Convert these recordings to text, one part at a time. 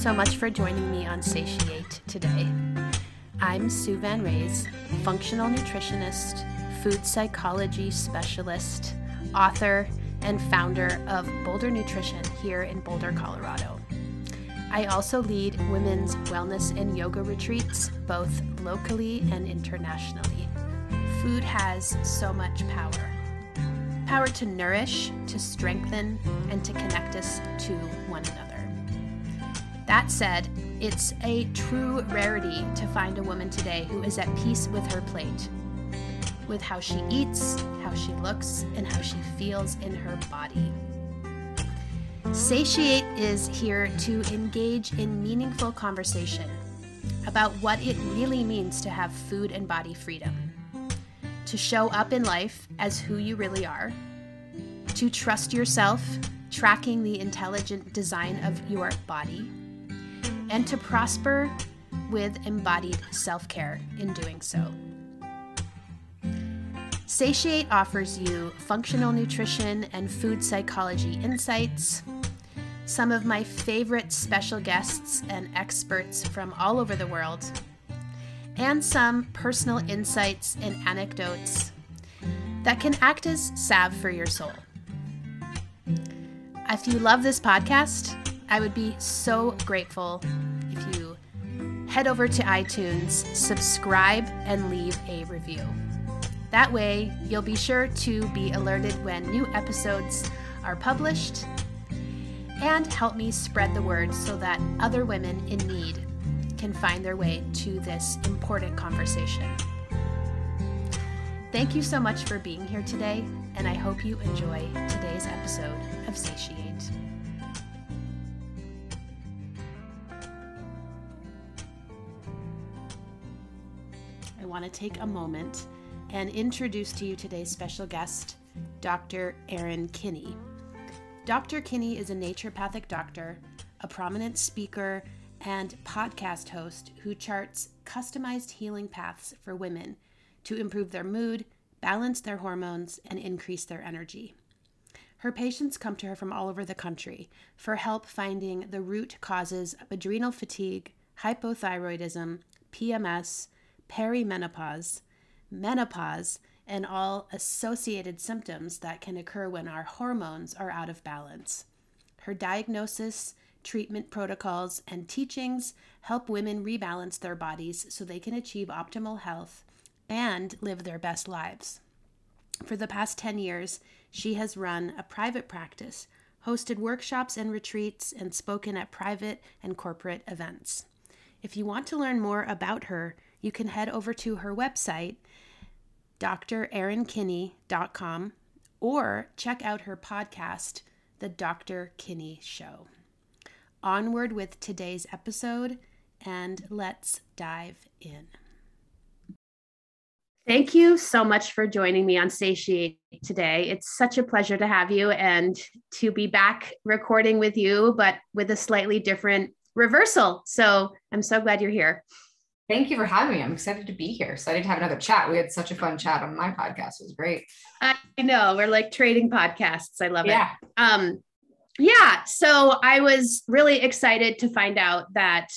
so much for joining me on Satiate today. I'm Sue Van Raes, functional nutritionist, food psychology specialist, author, and founder of Boulder Nutrition here in Boulder, Colorado. I also lead women's wellness and yoga retreats, both locally and internationally. Food has so much power power to nourish, to strengthen, and to connect us to. That said, it's a true rarity to find a woman today who is at peace with her plate, with how she eats, how she looks, and how she feels in her body. Satiate is here to engage in meaningful conversation about what it really means to have food and body freedom to show up in life as who you really are, to trust yourself, tracking the intelligent design of your body, and to prosper with embodied self care in doing so. Satiate offers you functional nutrition and food psychology insights, some of my favorite special guests and experts from all over the world and some personal insights and anecdotes that can act as salve for your soul. If you love this podcast, I would be so grateful if you head over to iTunes, subscribe, and leave a review. That way, you'll be sure to be alerted when new episodes are published and help me spread the word so that other women in need can find their way to this important conversation. Thank you so much for being here today, and I hope you enjoy today's episode of Satiate. Want to take a moment and introduce to you today's special guest, Dr. Erin Kinney. Dr. Kinney is a naturopathic doctor, a prominent speaker, and podcast host who charts customized healing paths for women to improve their mood, balance their hormones, and increase their energy. Her patients come to her from all over the country for help finding the root causes of adrenal fatigue, hypothyroidism, PMS, perimenopause, menopause, and all associated symptoms that can occur when our hormones are out of balance. Her diagnosis treatment protocols, and teachings help women rebalance their bodies so they can achieve optimal health and live their best lives. For the past 10 years, she has run a private practice, hosted workshops and retreats, and spoken at private and corporate events. If you want to learn more about her, you can head over to her website, drerinkinney.com, or check out her podcast, The Dr. Kinney Show onward with today's episode and let's dive in. Thank you so much for joining me on Satiate today. It's such a pleasure to have you and to be back recording with you, but with a slightly different reversal. So I'm so glad you're here. Thank you for having me. I'm excited to be here. Excited to have another chat. We had such a fun chat on my podcast. It was great. I know. We're like trading podcasts. I love yeah. it. Um, yeah. So I was really excited to find out that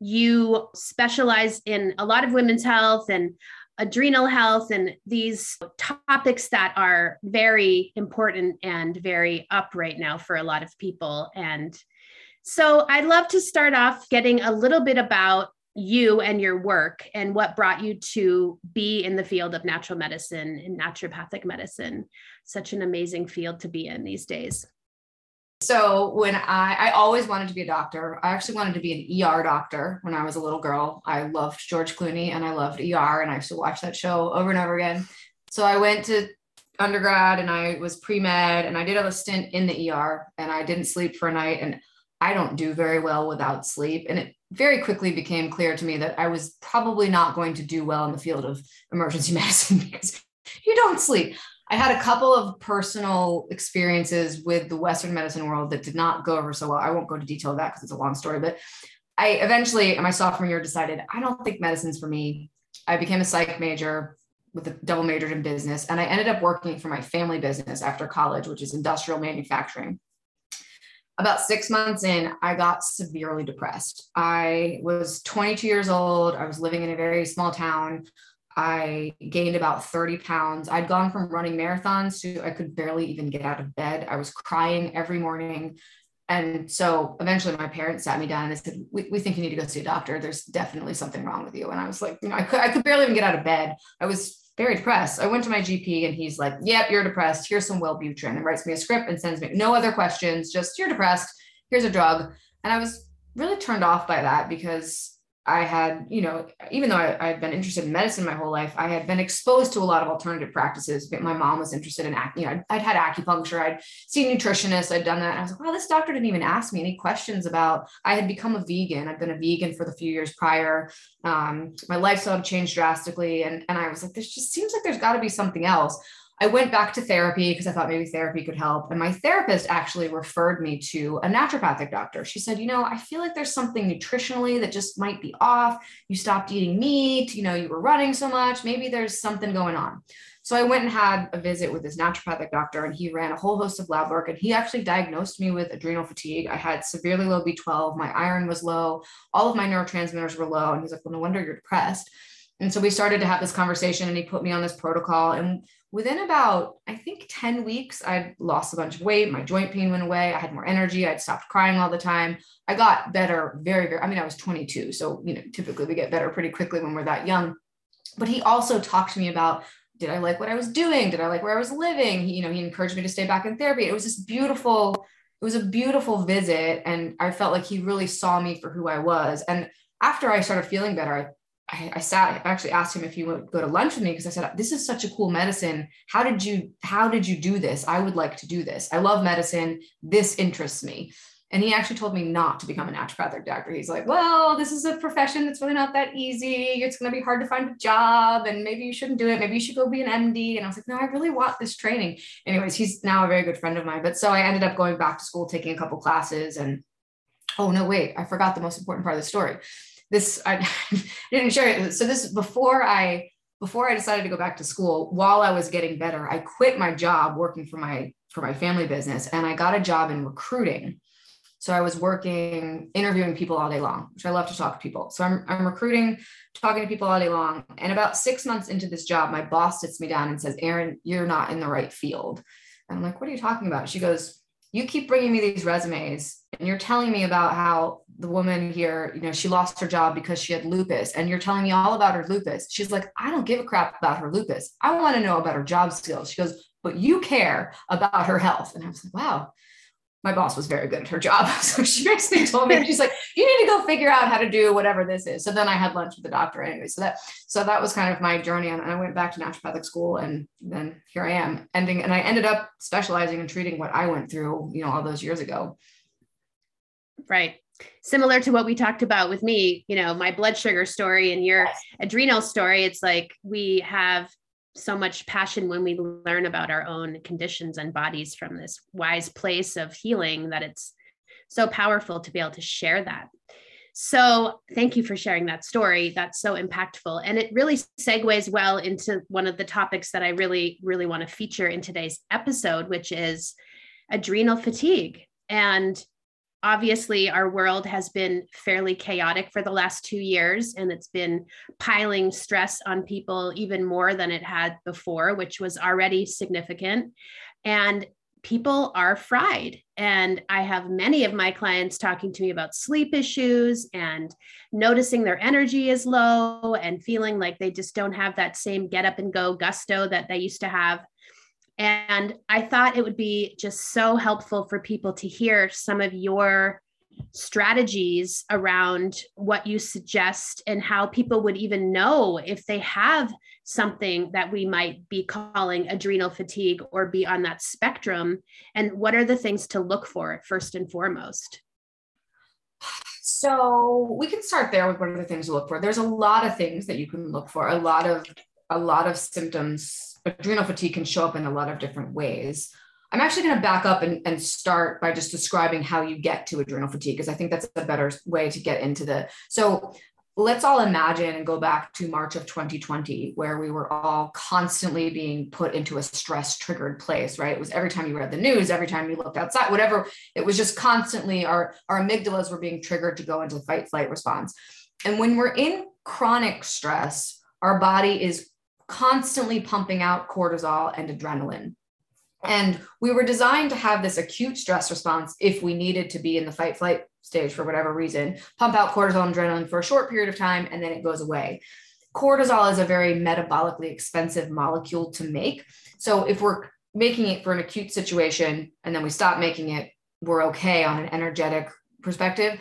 you specialize in a lot of women's health and adrenal health and these topics that are very important and very up right now for a lot of people. And so I'd love to start off getting a little bit about you and your work and what brought you to be in the field of natural medicine and naturopathic medicine. Such an amazing field to be in these days. So when I I always wanted to be a doctor. I actually wanted to be an ER doctor when I was a little girl. I loved George Clooney and I loved ER and I used to watch that show over and over again. So I went to undergrad and I was pre-med and I did have a stint in the ER and I didn't sleep for a night and I don't do very well without sleep and it very quickly became clear to me that I was probably not going to do well in the field of emergency medicine because you don't sleep. I had a couple of personal experiences with the Western medicine world that did not go over so well. I won't go into detail of that because it's a long story, but I eventually, in my sophomore year, decided I don't think medicine's for me. I became a psych major with a double majored in business, and I ended up working for my family business after college, which is industrial manufacturing. About six months in, I got severely depressed. I was 22 years old. I was living in a very small town. I gained about 30 pounds. I'd gone from running marathons to I could barely even get out of bed. I was crying every morning. And so eventually my parents sat me down and they said, we, we think you need to go see a doctor. There's definitely something wrong with you. And I was like, you know, I could, I could barely even get out of bed. I was very depressed. I went to my GP and he's like, yep, you're depressed. Here's some Wellbutrin and writes me a script and sends me no other questions, just you're depressed. Here's a drug. And I was really turned off by that because I had, you know, even though I, had been interested in medicine my whole life, I had been exposed to a lot of alternative practices. But My mom was interested in, you know, I'd, I'd had acupuncture, I'd seen nutritionists, I'd done that. I was like, wow, this doctor didn't even ask me any questions about, I had become a vegan. I'd been a vegan for the few years prior. Um, my lifestyle had changed drastically. And, and I was like, this just seems like there's got to be something else. I went back to therapy because I thought maybe therapy could help. And my therapist actually referred me to a naturopathic doctor. She said, You know, I feel like there's something nutritionally that just might be off. You stopped eating meat, you know, you were running so much. Maybe there's something going on. So I went and had a visit with this naturopathic doctor, and he ran a whole host of lab work. And he actually diagnosed me with adrenal fatigue. I had severely low B12, my iron was low, all of my neurotransmitters were low. And he's like, Well, no wonder you're depressed. And so we started to have this conversation, and he put me on this protocol. And within about, I think 10 weeks, I lost a bunch of weight. My joint pain went away. I had more energy. I'd stopped crying all the time. I got better very, very, I mean, I was 22. So, you know, typically we get better pretty quickly when we're that young. But he also talked to me about did I like what I was doing? Did I like where I was living? He, you know, he encouraged me to stay back in therapy. It was this beautiful, it was a beautiful visit. And I felt like he really saw me for who I was. And after I started feeling better, I I, I sat, I actually asked him if he would go to lunch with me because I said, this is such a cool medicine. How did you, how did you do this? I would like to do this. I love medicine. This interests me. And he actually told me not to become a naturopathic doctor. He's like, well, this is a profession that's really not that easy. It's going to be hard to find a job and maybe you shouldn't do it. Maybe you should go be an MD. And I was like, no, I really want this training. Anyways, he's now a very good friend of mine. But so I ended up going back to school, taking a couple classes and oh no, wait, I forgot the most important part of the story this I didn't share it. So this before I before I decided to go back to school, while I was getting better, I quit my job working for my for my family business and I got a job in recruiting. So I was working, interviewing people all day long, which I love to talk to people. So I'm, I'm recruiting, talking to people all day long. And about six months into this job, my boss sits me down and says, Erin, you're not in the right field. And I'm like, what are you talking about? She goes, you keep bringing me these resumes and you're telling me about how the woman here, you know, she lost her job because she had lupus, and you're telling me all about her lupus. She's like, I don't give a crap about her lupus. I want to know about her job skills. She goes, but you care about her health. And I was like, wow, my boss was very good at her job. So she basically told me, she's like, you need to go figure out how to do whatever this is. So then I had lunch with the doctor anyway. So that, so that was kind of my journey. And I went back to naturopathic school and then here I am ending, and I ended up specializing in treating what I went through, you know, all those years ago. Right similar to what we talked about with me, you know, my blood sugar story and your yes. adrenal story, it's like we have so much passion when we learn about our own conditions and bodies from this wise place of healing that it's so powerful to be able to share that. So, thank you for sharing that story. That's so impactful. And it really segues well into one of the topics that I really, really want to feature in today's episode, which is adrenal fatigue. And obviously our world has been fairly chaotic for the last two years and it's been piling stress on people even more than it had before which was already significant. And people are fried. And i have many of my clients talking to me about sleep issues and noticing their energy is low and feeling like they just don't have that same get up and go gusto that they used to have and I thought it would be just so helpful for people to hear some of your strategies around what you suggest and how people would even know if they have something that we might be calling adrenal fatigue or be on that spectrum. And what are the things to look for first and foremost? So we can start there with what are the things to look for. There's a lot of things that you can look for, a lot of a lot of symptoms adrenal fatigue can show up in a lot of different ways. I'm actually going to back up and, and start by just describing how you get to adrenal fatigue, because I think that's a better way to get into the. So let's all imagine and go back to March of 2020, where we were all constantly being put into a stress triggered place, right? It was every time you read the news, every time you looked outside, whatever, it was just constantly our, our amygdalas were being triggered to go into fight flight response. And when we're in chronic stress, our body is constantly pumping out cortisol and adrenaline. And we were designed to have this acute stress response if we needed to be in the fight flight stage for whatever reason, pump out cortisol and adrenaline for a short period of time, and then it goes away. Cortisol is a very metabolically expensive molecule to make. So if we're making it for an acute situation and then we stop making it, we're okay on an energetic perspective.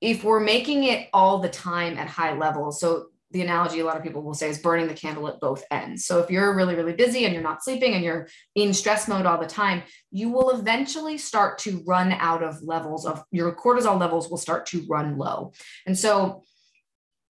If we're making it all the time at high levels, so the analogy a lot of people will say is burning the candle at both ends. So if you're really, really busy and you're not sleeping and you're in stress mode all the time, you will eventually start to run out of levels of your cortisol levels will start to run low. And so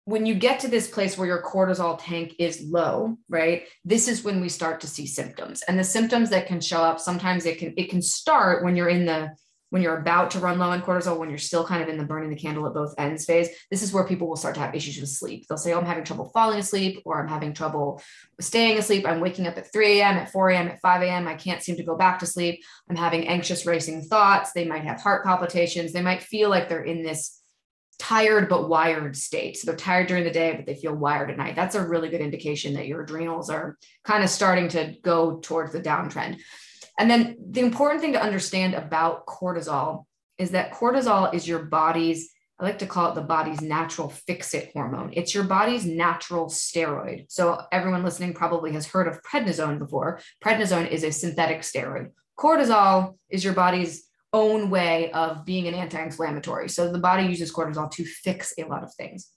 when you get to this place where your cortisol tank is low, right? This is when we start to see symptoms. And the symptoms that can show up, sometimes it can it can start when you're in the when you're about to run low on cortisol, when you're still kind of in the burning the candle at both ends phase, this is where people will start to have issues with sleep. They'll say, Oh, I'm having trouble falling asleep, or I'm having trouble staying asleep. I'm waking up at 3 a.m., at 4 a.m., at 5 a.m. I can't seem to go back to sleep. I'm having anxious, racing thoughts. They might have heart palpitations. They might feel like they're in this tired but wired state. So they're tired during the day, but they feel wired at night. That's a really good indication that your adrenals are kind of starting to go towards the downtrend. And then the important thing to understand about cortisol is that cortisol is your body's, I like to call it the body's natural fix it hormone. It's your body's natural steroid. So everyone listening probably has heard of prednisone before. Prednisone is a synthetic steroid. Cortisol is your body's own way of being an anti inflammatory. So the body uses cortisol to fix a lot of things.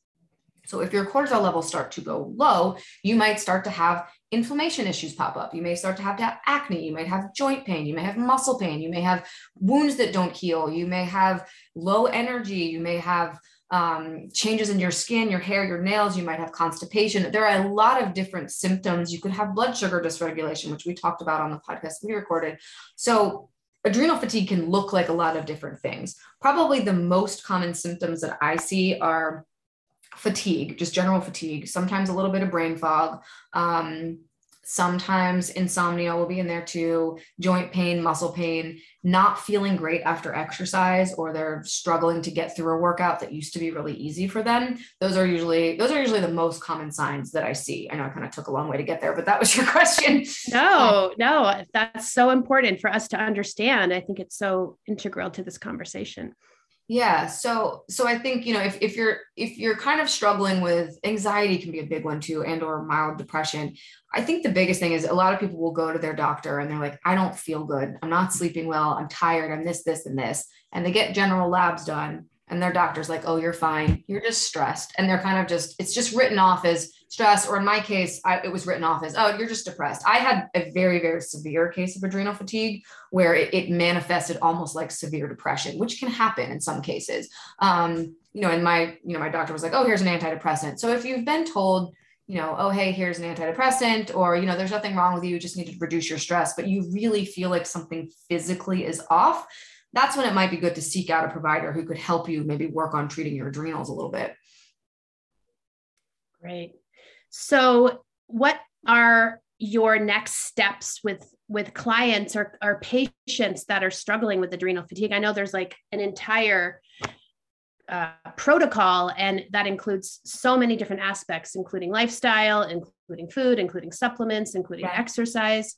So if your cortisol levels start to go low, you might start to have inflammation issues pop up. You may start to have to have acne. You might have joint pain. You may have muscle pain. You may have wounds that don't heal. You may have low energy. You may have um, changes in your skin, your hair, your nails. You might have constipation. There are a lot of different symptoms. You could have blood sugar dysregulation, which we talked about on the podcast we recorded. So adrenal fatigue can look like a lot of different things. Probably the most common symptoms that I see are fatigue, just general fatigue, sometimes a little bit of brain fog. Um, sometimes insomnia will be in there too, joint pain, muscle pain, not feeling great after exercise, or they're struggling to get through a workout that used to be really easy for them. Those are usually those are usually the most common signs that I see. I know I kind of took a long way to get there, but that was your question. No, no, that's so important for us to understand. I think it's so integral to this conversation yeah so so i think you know if, if you're if you're kind of struggling with anxiety can be a big one too and or mild depression i think the biggest thing is a lot of people will go to their doctor and they're like i don't feel good. I'm not sleeping well. I'm tired. I'm this this and this. And they get general labs done and their doctor's like oh you're fine. You're just stressed. And they're kind of just it's just written off as stress, or in my case, I, it was written off as, oh, you're just depressed. I had a very, very severe case of adrenal fatigue where it, it manifested almost like severe depression, which can happen in some cases. Um, you know, and my, you know, my doctor was like, oh, here's an antidepressant. So if you've been told, you know, oh, hey, here's an antidepressant, or, you know, there's nothing wrong with you, you just need to reduce your stress, but you really feel like something physically is off, that's when it might be good to seek out a provider who could help you maybe work on treating your adrenals a little bit. Great. So, what are your next steps with with clients or, or patients that are struggling with adrenal fatigue? I know there's like an entire uh, protocol, and that includes so many different aspects, including lifestyle, including food, including supplements, including yeah. exercise.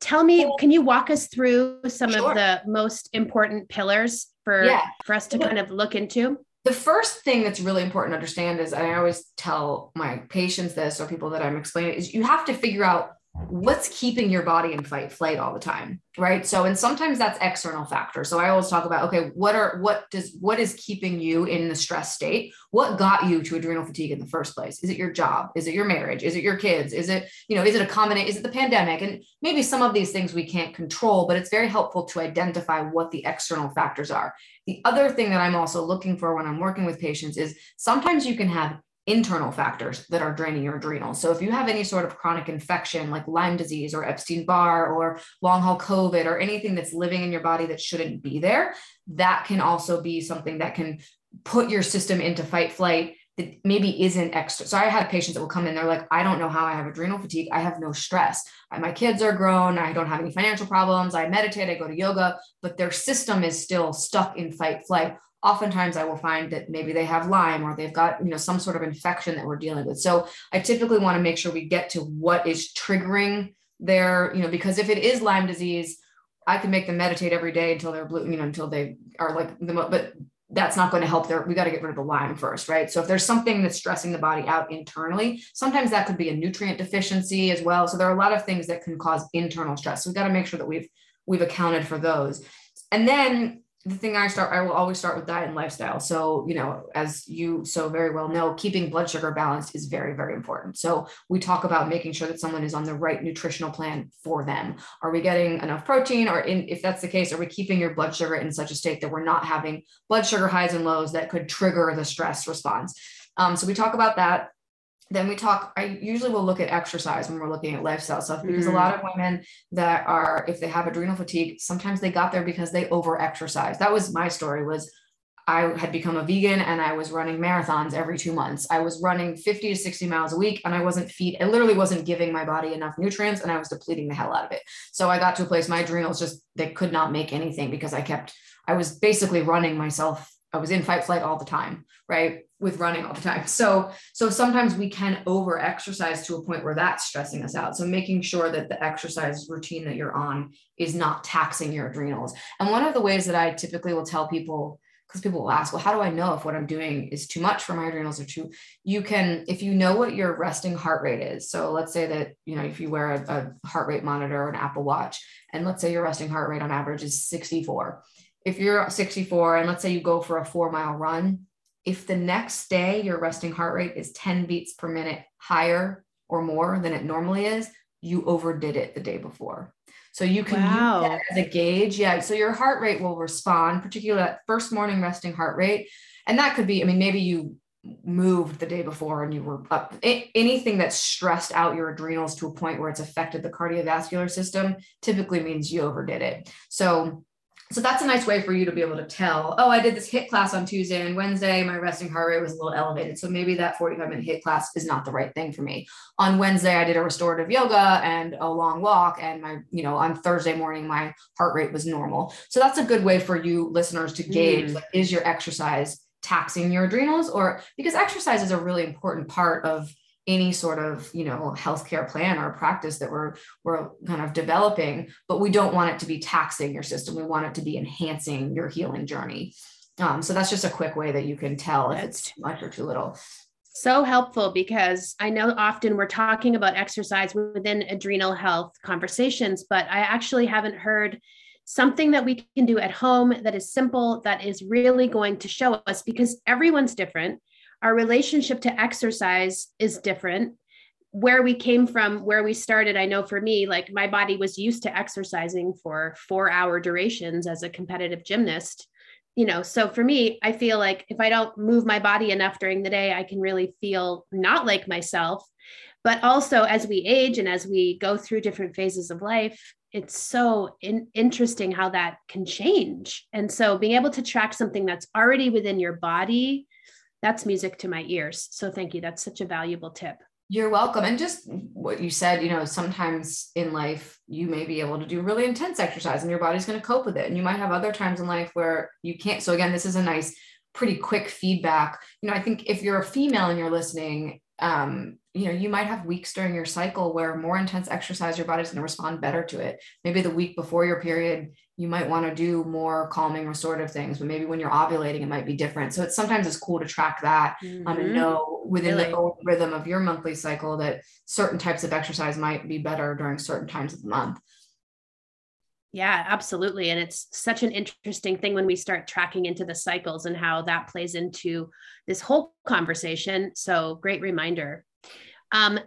Tell me, can you walk us through some sure. of the most important pillars for yeah. for us to kind of look into? The first thing that's really important to understand is I always tell my patients this or people that I'm explaining is you have to figure out what's keeping your body in fight flight all the time right? So and sometimes that's external factors. So i always talk about okay what are what does what is keeping you in the stress state? What got you to adrenal fatigue in the first place? Is it your job? Is it your marriage? Is it your kids? Is it you know is it a combination is it the pandemic? And maybe some of these things we can't control but it's very helpful to identify what the external factors are. The other thing that i'm also looking for when i'm working with patients is sometimes you can have internal factors that are draining your adrenals. So if you have any sort of chronic infection like Lyme disease or Epstein Barr or long haul COVID or anything that's living in your body that shouldn't be there, that can also be something that can put your system into fight flight that maybe isn't extra. So I have patients that will come in, they're like, I don't know how I have adrenal fatigue. I have no stress. My kids are grown. I don't have any financial problems. I meditate, I go to yoga, but their system is still stuck in fight flight. Oftentimes I will find that maybe they have Lyme or they've got, you know, some sort of infection that we're dealing with. So I typically want to make sure we get to what is triggering their, you know, because if it is Lyme disease, I can make them meditate every day until they're blue, you know, until they are like the, but that's not going to help their we got to get rid of the lyme first right? So if there's something that's stressing the body out internally sometimes that could be a nutrient deficiency as well. So there are a lot of things that can cause internal stress. So we've got to make sure that we've we've accounted for those. And then the thing I start, I will always start with diet and lifestyle. So, you know, as you so very well know, keeping blood sugar balanced is very, very important. So, we talk about making sure that someone is on the right nutritional plan for them. Are we getting enough protein? Or in, if that's the case, are we keeping your blood sugar in such a state that we're not having blood sugar highs and lows that could trigger the stress response? Um, so, we talk about that then we talk i usually will look at exercise when we're looking at lifestyle stuff because mm. a lot of women that are if they have adrenal fatigue sometimes they got there because they over exercise that was my story was i had become a vegan and i was running marathons every two months i was running 50 to 60 miles a week and i wasn't feed i literally wasn't giving my body enough nutrients and i was depleting the hell out of it so i got to a place my adrenals just they could not make anything because i kept i was basically running myself I was in fight flight all the time, right? With running all the time. So, so sometimes we can over exercise to a point where that's stressing us out. So making sure that the exercise routine that you're on is not taxing your adrenals. And one of the ways that I typically will tell people, because people will ask, well, how do I know if what I'm doing is too much for my adrenals or too, you can, if you know what your resting heart rate is. So let's say that, you know, if you wear a, a heart rate monitor or an Apple watch, and let's say your resting heart rate on average is 64 if you're 64 and let's say you go for a four mile run, if the next day your resting heart rate is 10 beats per minute higher or more than it normally is, you overdid it the day before. So you can wow. use that as a gauge. Yeah. So your heart rate will respond, particularly that first morning resting heart rate. And that could be, I mean, maybe you moved the day before and you were up anything that stressed out your adrenals to a point where it's affected the cardiovascular system typically means you overdid it. So so that's a nice way for you to be able to tell, oh, I did this HIIT class on Tuesday and Wednesday, my resting heart rate was a little elevated. So maybe that 45 minute HIIT class is not the right thing for me. On Wednesday, I did a restorative yoga and a long walk. And my, you know, on Thursday morning, my heart rate was normal. So that's a good way for you listeners to gauge mm. like, is your exercise taxing your adrenals or because exercise is a really important part of any sort of you know healthcare plan or practice that we're we're kind of developing but we don't want it to be taxing your system. We want it to be enhancing your healing journey. Um, so that's just a quick way that you can tell if it's too much or too little. So helpful because I know often we're talking about exercise within adrenal health conversations, but I actually haven't heard something that we can do at home that is simple, that is really going to show us because everyone's different our relationship to exercise is different. Where we came from where we started i know for me like my body was used to exercising for 4 hour durations as a competitive gymnast you know? So for me i feel like if i don't move my body enough during the day i can really feel not like myself. But also as we age and as we go through different phases of life it's so in- interesting how that can change. And so being able to track something that's already within your body that's music to my ears. So thank you. That's such a valuable tip. You're welcome. And just what you said, you know, sometimes in life you may be able to do really intense exercise and your body's going to cope with it. And you might have other times in life where you can't. So again, this is a nice, pretty quick feedback. You know, I think if you're a female and you're listening, um, you know, you might have weeks during your cycle where more intense exercise, your body's going to respond better to it. Maybe the week before your period, you might want to do more calming restorative things but maybe when you're ovulating it might be different so it's sometimes it's cool to track that mm-hmm. um, and mm-hmm. know within really? the rhythm of your monthly cycle that certain types of exercise might be better during certain times of the month yeah, absolutely. And it's such an interesting thing when we start tracking into the cycles and how that plays into this whole conversation. So, great reminder. Um,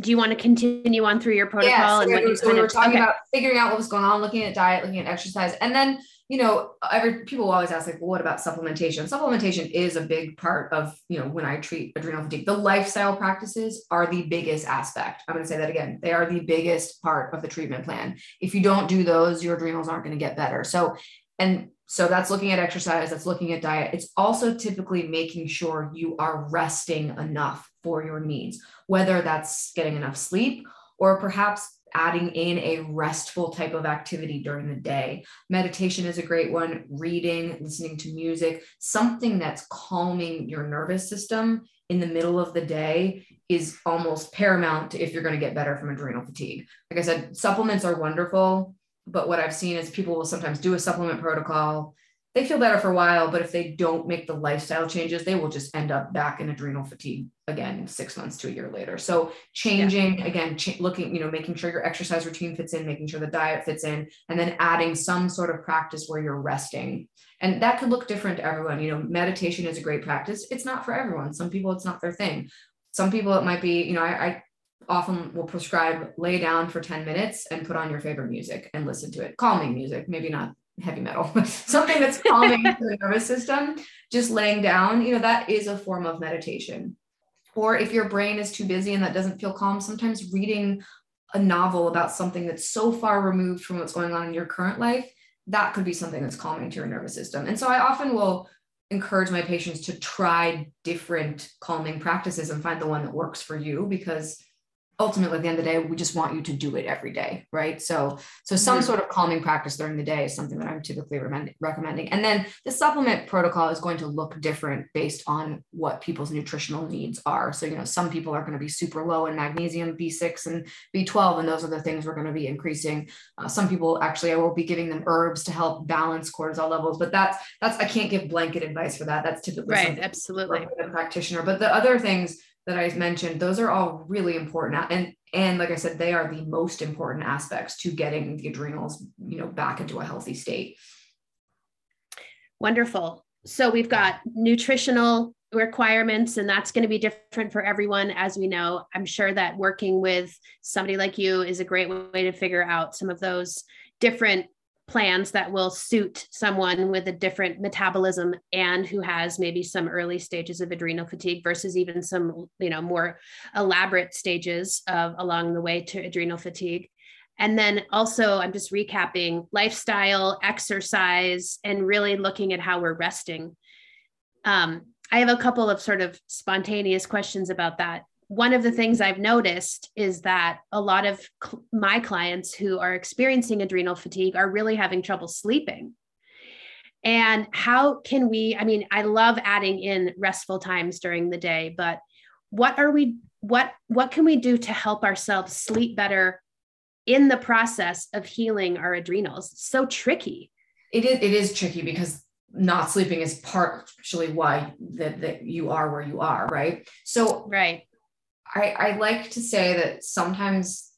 do you want to continue on through your protocol yeah, so and what you we were talking okay. about figuring out what was going on looking at diet looking at exercise. And then you know every people always ask like well, what about supplementation? Supplementation is a big part of you know when i treat adrenal fatigue. The lifestyle practices are the biggest aspect. I'm going to say that again. They are the biggest part of the treatment plan. If you don't do those your adrenals aren't going to get better. So and So that's looking at exercise, that's looking at diet. It's also typically making sure you are resting enough for your needs, whether that's getting enough sleep or perhaps adding in a restful type of activity during the day. Meditation is a great one, reading, listening to music, something that's calming your nervous system in the middle of the day is almost paramount if you're going to get better from adrenal fatigue. Like I said, supplements are wonderful, but what I've seen is people will sometimes do a supplement protocol they feel better for a while, but if they don't make the lifestyle changes, they will just end up back in adrenal fatigue again six months to a year later. So changing yeah. again, ch- looking, you know, making sure your exercise routine fits in, making sure the diet fits in, and then adding some sort of practice where you're resting. And that could look different to everyone. You know, meditation is a great practice. It's not for everyone. Some people, it's not their thing. Some people, it might be, you know, I, I often will prescribe lay down for 10 minutes and put on your favorite music and listen to it calming music maybe not heavy metal, something that's calming to the nervous system, just laying down, you know, that is a form of meditation. Or if your brain is too busy and that doesn't feel calm, sometimes reading a novel about something that's so far removed from what's going on in your current life, that could be something that's calming to your nervous system. And so I often will encourage my patients to try different calming practices and find the one that works for you because ultimately at the end of the day we just want you to do it every day right? So so some mm-hmm. sort of calming practice during the day is something that i'm typically recommending. And then the supplement protocol is going to look different based on what people's nutritional needs are. So you know some people are going to be super low in magnesium b6 and b12 and those are the things we're going to be increasing. Uh, some people actually i will be giving them herbs to help balance cortisol levels but that's that's i can't give blanket advice for that. That's typically right absolutely. a practitioner. But the other things that I mentioned, those are all really important. And and like I said, they are the most important aspects to getting the adrenals, you know, back into a healthy state. Wonderful. So we've got nutritional requirements and that's going to be different for everyone as we know i'm sure that working with somebody like you is a great way to figure out some of those different plans that will suit someone with a different metabolism and who has maybe some early stages of adrenal fatigue versus even some you know more elaborate stages of along the way to adrenal fatigue. And then also i'm just recapping lifestyle exercise and really looking at how we're resting. Um, i have a couple of sort of spontaneous questions about that one of the things I've noticed is that a lot of cl- my clients who are experiencing adrenal fatigue are really having trouble sleeping. And how can we? I mean, I love adding in restful times during the day, but what are we? What what can we do to help ourselves sleep better in the process of healing our adrenals? It's so tricky. It is. It is tricky because not sleeping is partially why that that you are where you are, right? So right I, I like to say that sometimes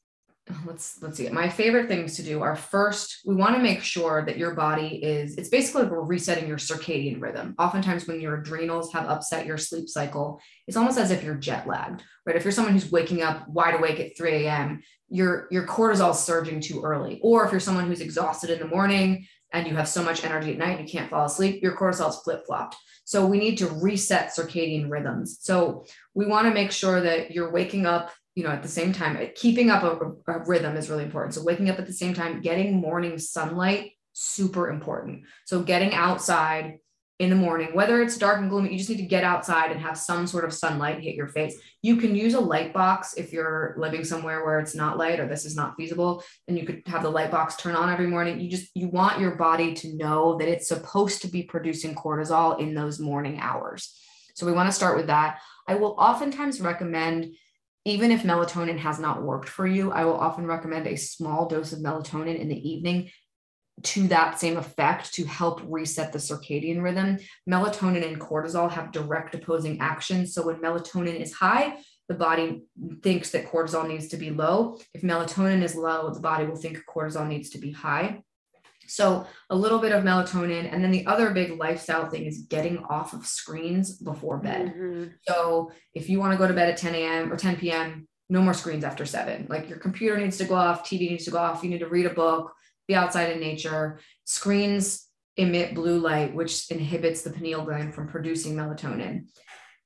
let's let's see my favorite things to do are first we want to make sure that your body is it's basically we're resetting your circadian rhythm. Oftentimes when your adrenals have upset your sleep cycle it's almost as if you're jet lagged right? If you're someone who's waking up wide awake at 3 a.m your your cortisol surging too early. Or if you're someone who's exhausted in the morning and you have so much energy at night you can't fall asleep your cortisol is flip-flopped so we need to reset circadian rhythms. So we want to make sure that you're waking up, you know, at the same time. Keeping up a, a rhythm is really important. So waking up at the same time, getting morning sunlight, super important. So getting outside, in the morning, whether it's dark and gloomy, you just need to get outside and have some sort of sunlight hit your face. You can use a light box if you're living somewhere where it's not light or this is not feasible, and you could have the light box turn on every morning. You just you want your body to know that it's supposed to be producing cortisol in those morning hours. So we want to start with that. I will oftentimes recommend even if melatonin has not worked for you, I will often recommend a small dose of melatonin in the evening to that same effect to help reset the circadian rhythm. Melatonin and cortisol have direct opposing actions. So when melatonin is high, the body thinks that cortisol needs to be low. If melatonin is low, the body will think cortisol needs to be high. So a little bit of melatonin. And then the other big lifestyle thing is getting off of screens before bed. Mm-hmm. So if you want to go to bed at 10 a.m. or 10 p.m., no more screens after seven. Like your computer needs to go off, TV needs to go off. You need to read a book, be outside in nature. Screens emit blue light, which inhibits the pineal gland from producing melatonin.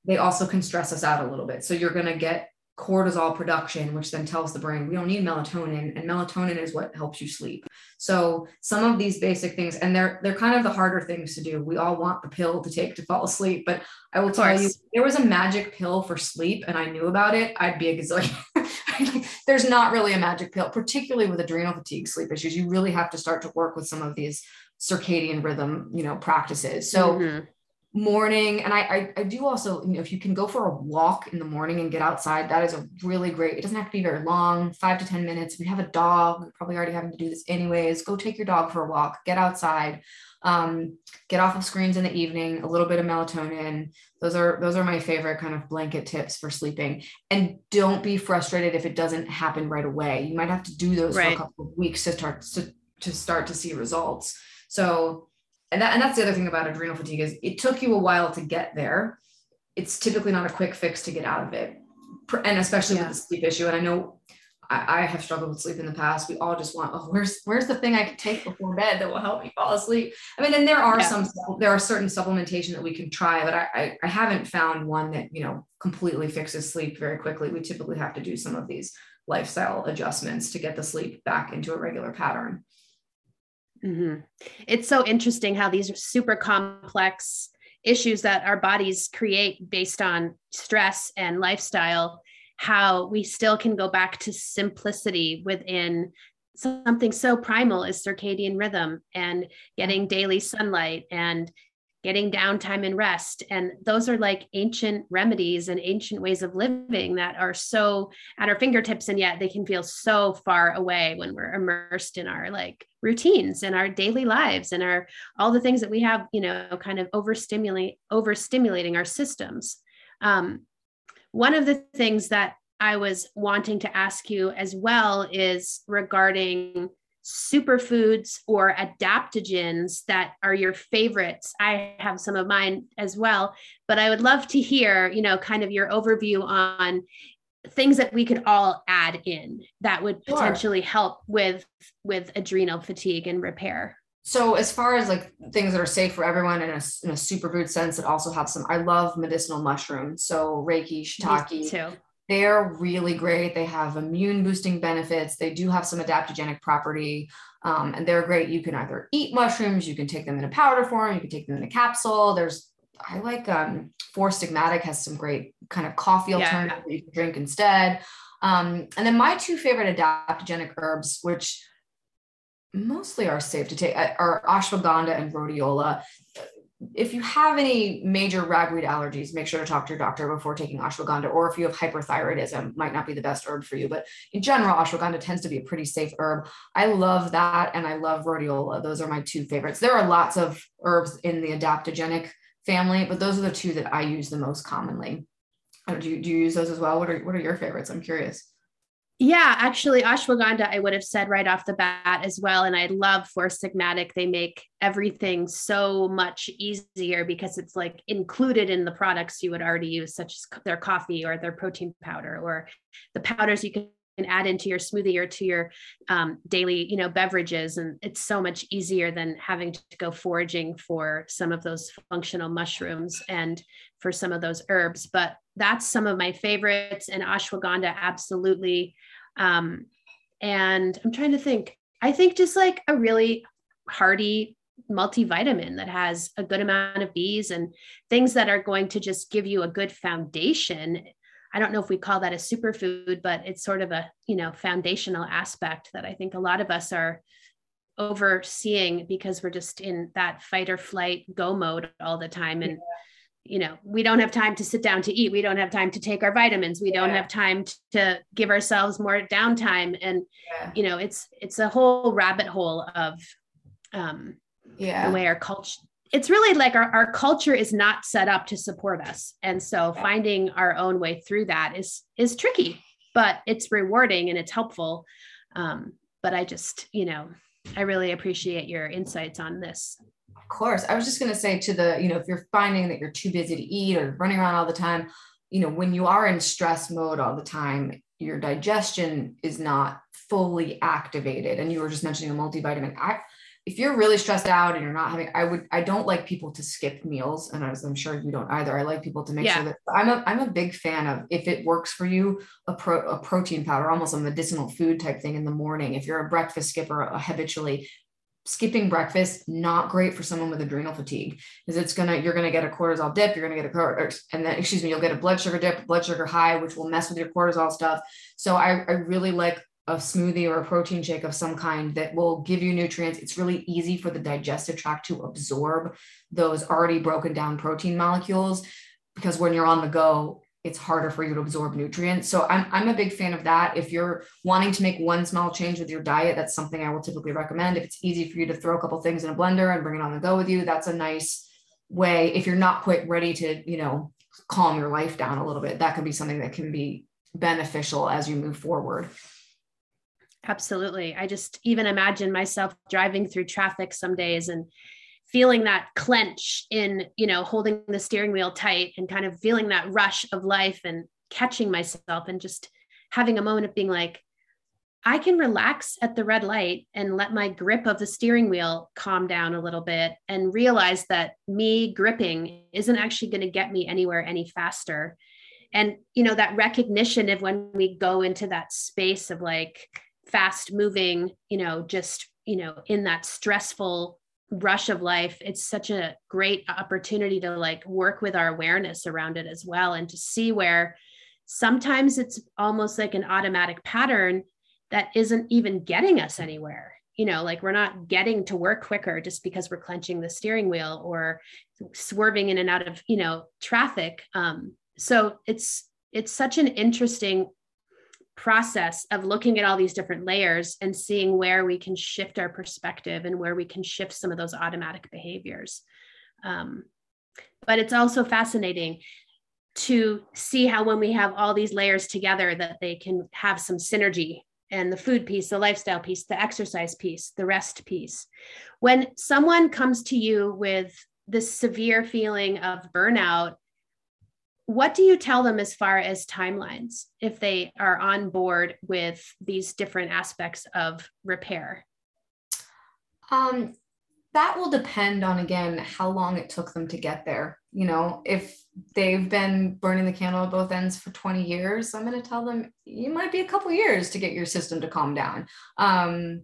They also can stress us out a little bit. So you're going to get cortisol production, which then tells the brain we don't need melatonin, and melatonin is what helps you sleep. So some of these basic things, and they're they're kind of the harder things to do. We all want the pill to take to fall asleep, but I will tell you, there was a magic pill for sleep, and I knew about it, I'd be a gazillion. There's not really a magic pill, particularly with adrenal fatigue sleep issues. You really have to start to work with some of these circadian rhythm, you know, practices. So mm-hmm morning and I, I, I do also you know if you can go for a walk in the morning and get outside that is a really great it doesn't have to be very long five to ten minutes If you have a dog we're probably already having to do this anyways go take your dog for a walk get outside um, get off of screens in the evening a little bit of melatonin those are those are my favorite kind of blanket tips for sleeping and don't be frustrated if it doesn't happen right away you might have to do those right. for a couple of weeks to start to, to start to see results so and that and that's the other thing about adrenal fatigue is it took you a while to get there. It's typically not a quick fix to get out of it, and especially yeah. with the sleep issue. And I know I, I, have struggled with sleep in the past. We all just want, oh, where's where's the thing I can take before bed that will help me fall asleep? I mean, and there are yeah. some there are certain supplementation that we can try, but I, I I haven't found one that you know completely fixes sleep very quickly. We typically have to do some of these lifestyle adjustments to get the sleep back into a regular pattern. Mm-hmm. It's so interesting how these are super complex issues that our bodies create based on stress and lifestyle, how we still can go back to simplicity within something so primal as circadian rhythm and getting daily sunlight and getting downtime and rest. And those are like ancient remedies and ancient ways of living that are so at our fingertips. And yet they can feel so far away when we're immersed in our like routines and our daily lives and our all the things that we have, you know, kind of overstimulate, overstimulating our systems. Um, one of the things that I was wanting to ask you as well is regarding superfoods or adaptogens that are your favorites. I have some of mine as well, but I would love to hear, you know, kind of your overview on things that we could all add in that would sure. potentially help with with adrenal fatigue and repair. So as far as like things that are safe for everyone in a, in a superfood sense that also have some, I love medicinal mushrooms. So Reishi, shiitake, they're really great. They have immune boosting benefits. They do have some adaptogenic property. Um, and they're great. You can either eat mushrooms, you can take them in a powder form, you can take them in a capsule. There's, I like um, Four Sigmatic has some great kind of coffee alternative yeah. that you can drink instead. Um, and then my two favorite adaptogenic herbs, which mostly are safe to take, uh, are ashwagandha and rhodiola if you have any major ragweed allergies, make sure to talk to your doctor before taking ashwagandha. Or if you have hyperthyroidism, might not be the best herb for you. But in general, ashwagandha tends to be a pretty safe herb. I love that, and I love rhodiola. Those are my two favorites. There are lots of herbs in the adaptogenic family, but those are the two that I use the most commonly. Uh, do you, do you use those as well? What are what are your favorites? I'm curious. Yeah, actually, ashwagandha, I would have said right off the bat as well. And I love Four Sigmatic. They make everything so much easier because it's like included in the products you would already use, such as their coffee or their protein powder or the powders you can add into your smoothie or to your um, daily you know beverages and it's so much easier than having to go foraging for some of those functional mushrooms and for some of those herbs but that's some of my favorites and ashwagandha absolutely um, and I'm trying to think, I think just like a really hearty multivitamin that has a good amount of Bs and things that are going to just give you a good foundation. I don't know if we call that a superfood, but it's sort of a, you know, foundational aspect that I think a lot of us are overseeing because we're just in that fight or flight go mode all the time. And you know we don't have time to sit down to eat. We don't have time to take our vitamins. We yeah. don't have time to give ourselves more downtime. And yeah. you know it's it's a whole rabbit hole of um yeah. the way our culture it's really like our, our culture is not set up to support us. And so yeah. finding our own way through that is is tricky but it's rewarding and it's helpful. Um but i just you know i really appreciate your insights on this course. I was just going to say to the, you know, if you're finding that you're too busy to eat or running around all the time, you know, when you are in stress mode all the time, your digestion is not fully activated. And you were just mentioning a multivitamin. I, if you're really stressed out and you're not having, I would, I don't like people to skip meals. And as I'm sure you don't either, I like people to make yeah. sure that I'm a, I'm a big fan of if it works for you, a, pro, a protein powder, almost a medicinal food type thing in the morning. If you're a breakfast skipper uh, habitually, skipping breakfast not great for someone with adrenal fatigue because it's gonna you're gonna get a cortisol dip you're gonna get a and then excuse me you'll get a blood sugar dip blood sugar high which will mess with your cortisol stuff so i, I really like a smoothie or a protein shake of some kind that will give you nutrients. It's really easy for the digestive tract to absorb those already broken down protein molecules because when you're on the go, it's harder for you to absorb nutrients. So I'm, I'm a big fan of that. If you're wanting to make one small change with your diet, that's something I will typically recommend. If it's easy for you to throw a couple things in a blender and bring it on the go with you, that's a nice way. If you're not quite ready to, you know, calm your life down a little bit, that could be something that can be beneficial as you move forward. Absolutely. I just even imagine myself driving through traffic some days and feeling that clench in, you know, holding the steering wheel tight and kind of feeling that rush of life and catching myself and just having a moment of being like, I can relax at the red light and let my grip of the steering wheel calm down a little bit and realize that me gripping isn't actually going to get me anywhere any faster. And, you know, that recognition of when we go into that space of like, fast moving, you know, just, you know, in that stressful rush of life, it's such a great opportunity to like work with our awareness around it as well and to see where sometimes it's almost like an automatic pattern that isn't even getting us anywhere. You know like we're not getting to work quicker just because we're clenching the steering wheel or swerving in and out of you know traffic. Um, so it's it's such an interesting process of looking at all these different layers and seeing where we can shift our perspective and where we can shift some of those automatic behaviors. Um, but it's also fascinating to see how when we have all these layers together that they can have some synergy and the food piece the lifestyle piece the exercise piece the rest piece when someone comes to you with this severe feeling of burnout what do you tell them as far as timelines if they are on board with these different aspects of repair? Um, that will depend on again how long it took them to get there. You know, if they've been burning the candle at both ends for 20 years, I'm going to tell them you might be a couple years to get your system to calm down. Um,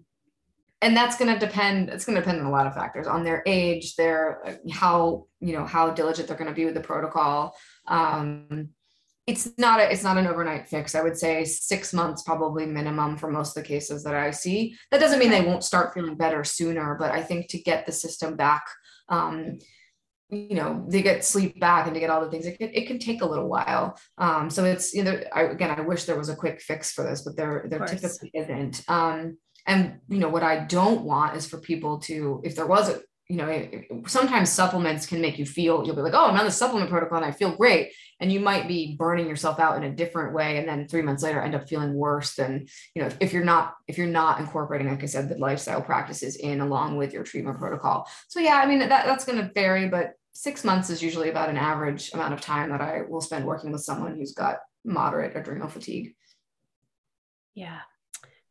and that's going to depend it's going to depend on a lot of factors on their age their how you know how diligent they're going to be with the protocol um, it's not a, it's not an overnight fix. I would say six months probably minimum for most of the cases that i see. That doesn't mean they won't start feeling better sooner but i think to get the system back um, you know they get sleep back and to get all the things it can, it can take a little while. Um, so it's you know I, again i wish there was a quick fix for this but there there typically isn't. Um, and you know what i don't want is for people to if there was a you know it, sometimes supplements can make you feel you'll be like oh i'm on the supplement protocol and i feel great and you might be burning yourself out in a different way and then three months later end up feeling worse than you know if you're not if you're not incorporating like i said the lifestyle practices in along with your treatment protocol so yeah i mean that, that's going to vary but six months is usually about an average amount of time that i will spend working with someone who's got moderate adrenal fatigue yeah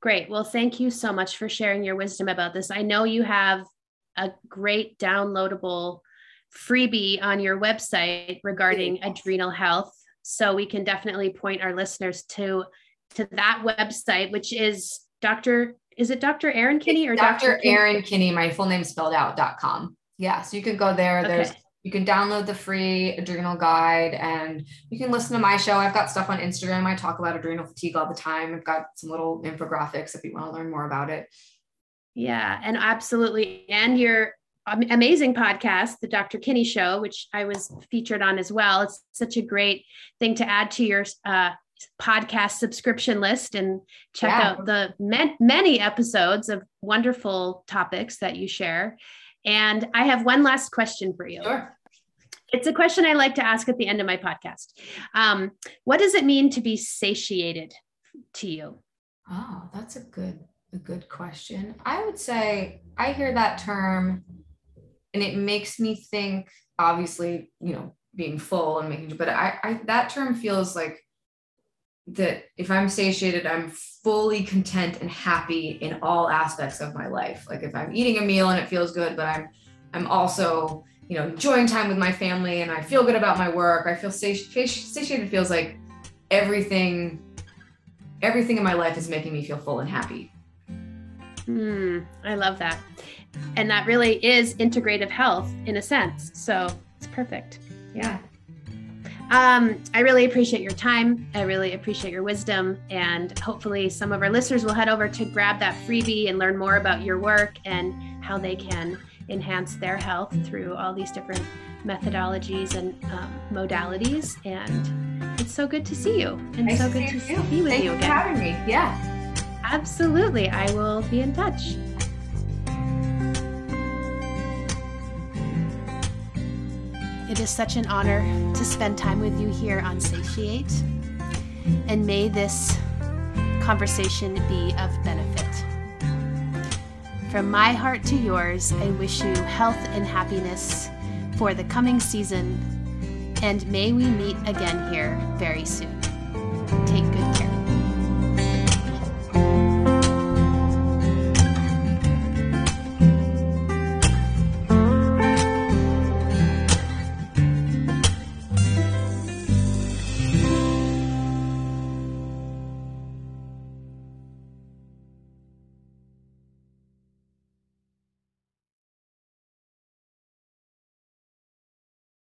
Great. Well, thank you so much for sharing your wisdom about this. I know you have a great downloadable freebie on your website regarding adrenal health. So we can definitely point our listeners to to that website, which is Dr. Is it Dr. Erin Kinney or Dr. Dr. Erin Kinney? My full name spelled out.com. Yeah. So you can go there. Okay. There's you can download the free adrenal guide and you can listen to my show. I've got stuff on Instagram. I talk about adrenal fatigue all the time. I've got some little infographics if you want to learn more about it. Yeah, and absolutely. And your amazing podcast, The Dr. Kinney Show, which I was featured on as well. It's such a great thing to add to your uh, podcast subscription list and check yeah. out the many episodes of wonderful topics that you share. And I have one last question for you. Sure. It's a question I like to ask at the end of my podcast. Um, what does it mean to be satiated to you? Oh, that's a good a good question. I would say I hear that term and it makes me think obviously, you know, being full and making but I, I that term feels like that if I'm satiated, I'm fully content and happy in all aspects of my life. Like if I'm eating a meal and it feels good, but I'm I'm also you know enjoying time with my family and I feel good about my work. I feel satiated feels like everything everything in my life is making me feel full and happy. Hmm, I love that. And that really is integrative health in a sense. So it's perfect. Yeah. Um, I really appreciate your time. I really appreciate your wisdom. And hopefully, some of our listeners will head over to grab that freebie and learn more about your work and how they can enhance their health through all these different methodologies and um, modalities. And it's so good to see you and nice so to good to you. be with Thank you you again. for having me. Yeah. Absolutely. I will be in touch. It is such an honor to spend time with you here on Satiate. And may this conversation be of benefit. From my heart to yours, I wish you health and happiness for the coming season. And may we meet again here very soon. Take care.